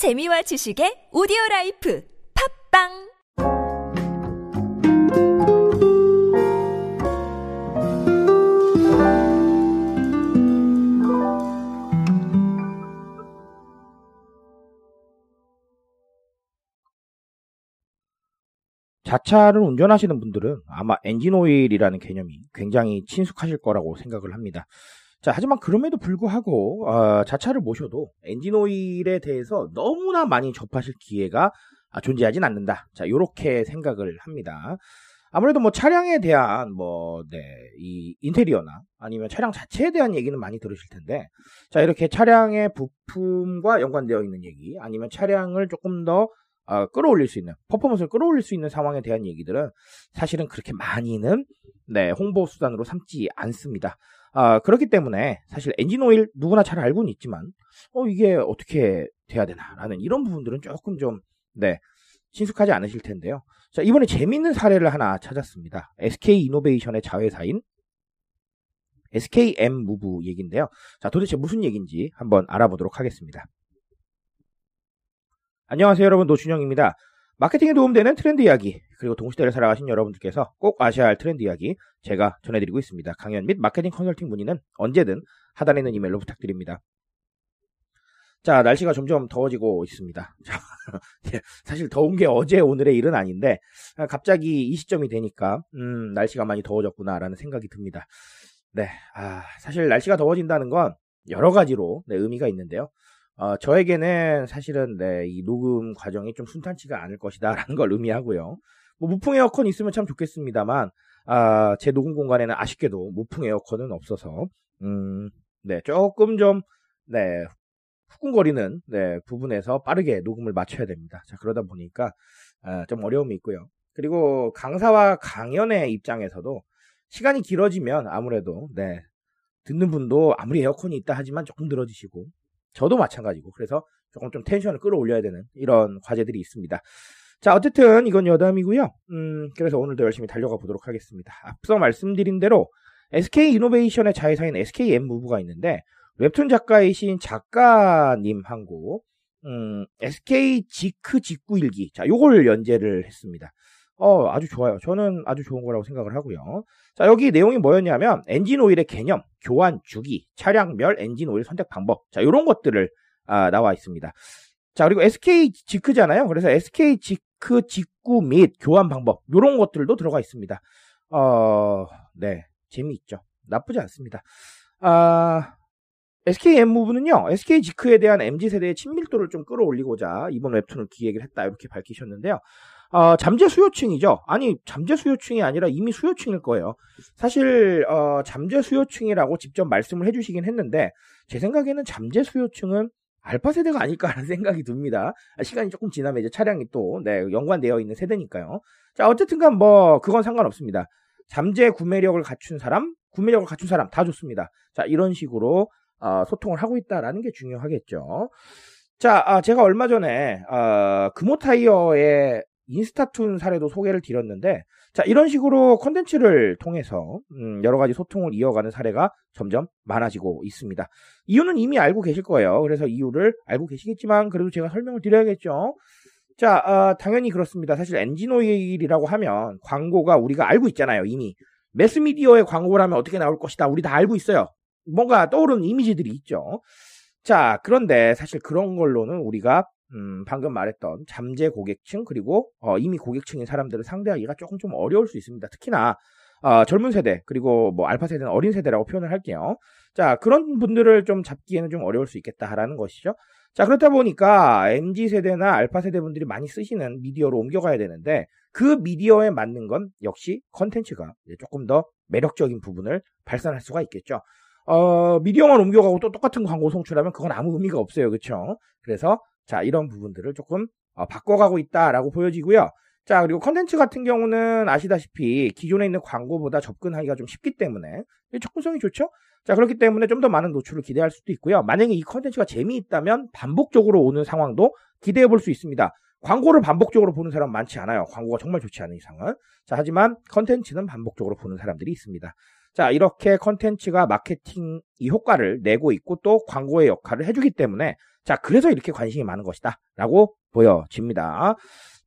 재미와 지식의 오디오 라이프 팟빵 자차를 운전하시는 분들은 아마 엔진 오일이라는 개념이 굉장히 친숙하실 거라고 생각을 합니다. 자, 하지만 그럼에도 불구하고 어, 자차를 모셔도 엔진 오일에 대해서 너무나 많이 접하실 기회가 아, 존재하진 않는다. 자, 이렇게 생각을 합니다. 아무래도 뭐 차량에 대한 뭐, 네, 이 인테리어나 아니면 차량 자체에 대한 얘기는 많이 들으실 텐데, 자, 이렇게 차량의 부품과 연관되어 있는 얘기, 아니면 차량을 조금 더 어, 끌어올릴 수 있는 퍼포먼스를 끌어올릴 수 있는 상황에 대한 얘기들은 사실은 그렇게 많이는 네, 홍보 수단으로 삼지 않습니다. 아, 그렇기 때문에 사실 엔진 오일 누구나 잘 알고는 있지만 어 이게 어떻게 돼야 되나라는 이런 부분들은 조금 좀 네, 친숙하지 않으실 텐데요. 자, 이번에 재밌는 사례를 하나 찾았습니다. SK 이노베이션의 자회사인 SKM 무브 얘기인데요. 자, 도대체 무슨 얘기인지 한번 알아보도록 하겠습니다. 안녕하세요 여러분 노준영입니다. 마케팅에 도움되는 트렌드 이야기 그리고 동시대를 살아가신 여러분들께서 꼭 아셔야 할 트렌드 이야기 제가 전해드리고 있습니다. 강연 및 마케팅 컨설팅 문의는 언제든 하단에 있는 이메일로 부탁드립니다. 자 날씨가 점점 더워지고 있습니다. 예, 사실 더운 게 어제 오늘의 일은 아닌데 갑자기 이 시점이 되니까 음, 날씨가 많이 더워졌구나라는 생각이 듭니다. 네, 아, 사실 날씨가 더워진다는 건 여러 가지로 네, 의미가 있는데요. 어, 저에게는 사실은 네, 이 녹음 과정이 좀 순탄치가 않을 것이다라는 걸 의미하고요. 뭐 무풍 에어컨 있으면 참 좋겠습니다만 아, 제 녹음 공간에는 아쉽게도 무풍 에어컨은 없어서 음, 네, 조금 좀 네, 후끈거리는 네, 부분에서 빠르게 녹음을 맞춰야 됩니다. 자, 그러다 보니까 아, 좀 어려움이 있고요. 그리고 강사와 강연의 입장에서도 시간이 길어지면 아무래도 네, 듣는 분도 아무리 에어컨이 있다 하지만 조금 늘어지시고 저도 마찬가지고 그래서 조금 좀 텐션을 끌어올려야 되는 이런 과제들이 있습니다. 자, 어쨌든 이건 여담이고요. 음, 그래서 오늘도 열심히 달려가 보도록 하겠습니다. 앞서 말씀드린 대로 SK 이노베이션의 자회사인 SKM 무브가 있는데 웹툰 작가이신 작가님하고 음, SK 지크 직구 일기 자, 요걸 연재를 했습니다. 어, 아주 좋아요. 저는 아주 좋은 거라고 생각을 하고요. 자, 여기 내용이 뭐였냐면 엔진 오일의 개념, 교환 주기, 차량별 엔진 오일 선택 방법. 자, 요런 것들을 아, 나와 있습니다. 자, 그리고 SK 지크잖아요. 그래서 SK 지크 직구 및 교환 방법. 요런 것들도 들어가 있습니다. 어, 네. 재미있죠. 나쁘지 않습니다. 아, SK M 무브는요, SK 지크에 대한 MZ 세대의 친밀도를 좀 끌어올리고자 이번 웹툰을 기획을 했다 이렇게 밝히셨는데요. 어, 잠재 수요층이죠. 아니 잠재 수요층이 아니라 이미 수요층일 거예요. 사실 어, 잠재 수요층이라고 직접 말씀을 해주시긴 했는데 제 생각에는 잠재 수요층은 알파 세대가 아닐까라는 생각이 듭니다. 시간이 조금 지나면 이제 차량이 또 네, 연관되어 있는 세대니까요. 자 어쨌든간 뭐 그건 상관없습니다. 잠재 구매력을 갖춘 사람, 구매력을 갖춘 사람 다 좋습니다. 자 이런 식으로 어, 소통을 하고 있다라는 게 중요하겠죠. 자, 아, 제가 얼마 전에 어, 금호 타이어의 인스타툰 사례도 소개를 드렸는데 자 이런 식으로 컨텐츠를 통해서 음, 여러 가지 소통을 이어가는 사례가 점점 많아지고 있습니다. 이유는 이미 알고 계실 거예요. 그래서 이유를 알고 계시겠지만 그래도 제가 설명을 드려야겠죠. 자 어, 당연히 그렇습니다. 사실 엔진오일이라고 하면 광고가 우리가 알고 있잖아요. 이미 매스미디어에 광고를 하면 어떻게 나올 것이다. 우리 다 알고 있어요. 뭔가 떠오르는 이미지들이 있죠. 자 그런데 사실 그런 걸로는 우리가 음, 방금 말했던 잠재 고객층 그리고 어, 이미 고객층인 사람들을 상대하기가 조금 좀 어려울 수 있습니다. 특히나 어, 젊은 세대 그리고 뭐 알파 세대는 어린 세대라고 표현을 할게요. 자 그런 분들을 좀 잡기에는 좀 어려울 수 있겠다라는 것이죠. 자 그렇다 보니까 mz 세대나 알파 세대 분들이 많이 쓰시는 미디어로 옮겨가야 되는데 그 미디어에 맞는 건 역시 컨텐츠가 조금 더 매력적인 부분을 발산할 수가 있겠죠. 어, 미디어만 옮겨가고 또 똑같은 광고 송출하면 그건 아무 의미가 없어요. 그렇죠? 그래서 자, 이런 부분들을 조금 어, 바꿔가고 있다라고 보여지고요. 자, 그리고 컨텐츠 같은 경우는 아시다시피 기존에 있는 광고보다 접근하기가 좀 쉽기 때문에 접근성이 좋죠? 자, 그렇기 때문에 좀 더 많은 노출을 기대할 수도 있고요. 만약에 이 컨텐츠가 재미있다면 반복적으로 오는 상황도 기대해 볼 수 있습니다. 광고를 반복적으로 보는 사람 많지 않아요. 광고가 정말 좋지 않은 이상은. 자, 하지만 컨텐츠는 반복적으로 보는 사람들이 있습니다. 자, 이렇게 컨텐츠가 마케팅 이 효과를 내고 있고 또 광고의 역할을 해주기 때문에 자, 그래서 이렇게 관심이 많은 것이다. 라고 보여집니다.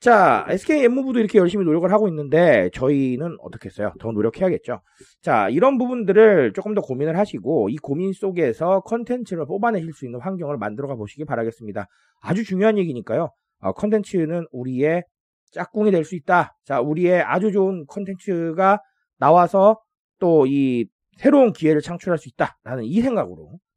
자, SK 엠무브도 이렇게 열심히 노력을 하고 있는데 저희는 어떻게 했어요? 더 노력해야겠죠. 자, 이런 부분들을 조금 더 고민을 하시고 이 고민 속에서 컨텐츠를 뽑아내실 수 있는 환경을 만들어 가 보시기 바라겠습니다. 아주 중요한 얘기니까요. 어, 컨텐츠는 우리의 짝꿍이 될 수 있다. 자, 우리의 아주 좋은 컨텐츠가 나와서 또 이 새로운 기회를 창출할 수 있다 라는 이 생각으로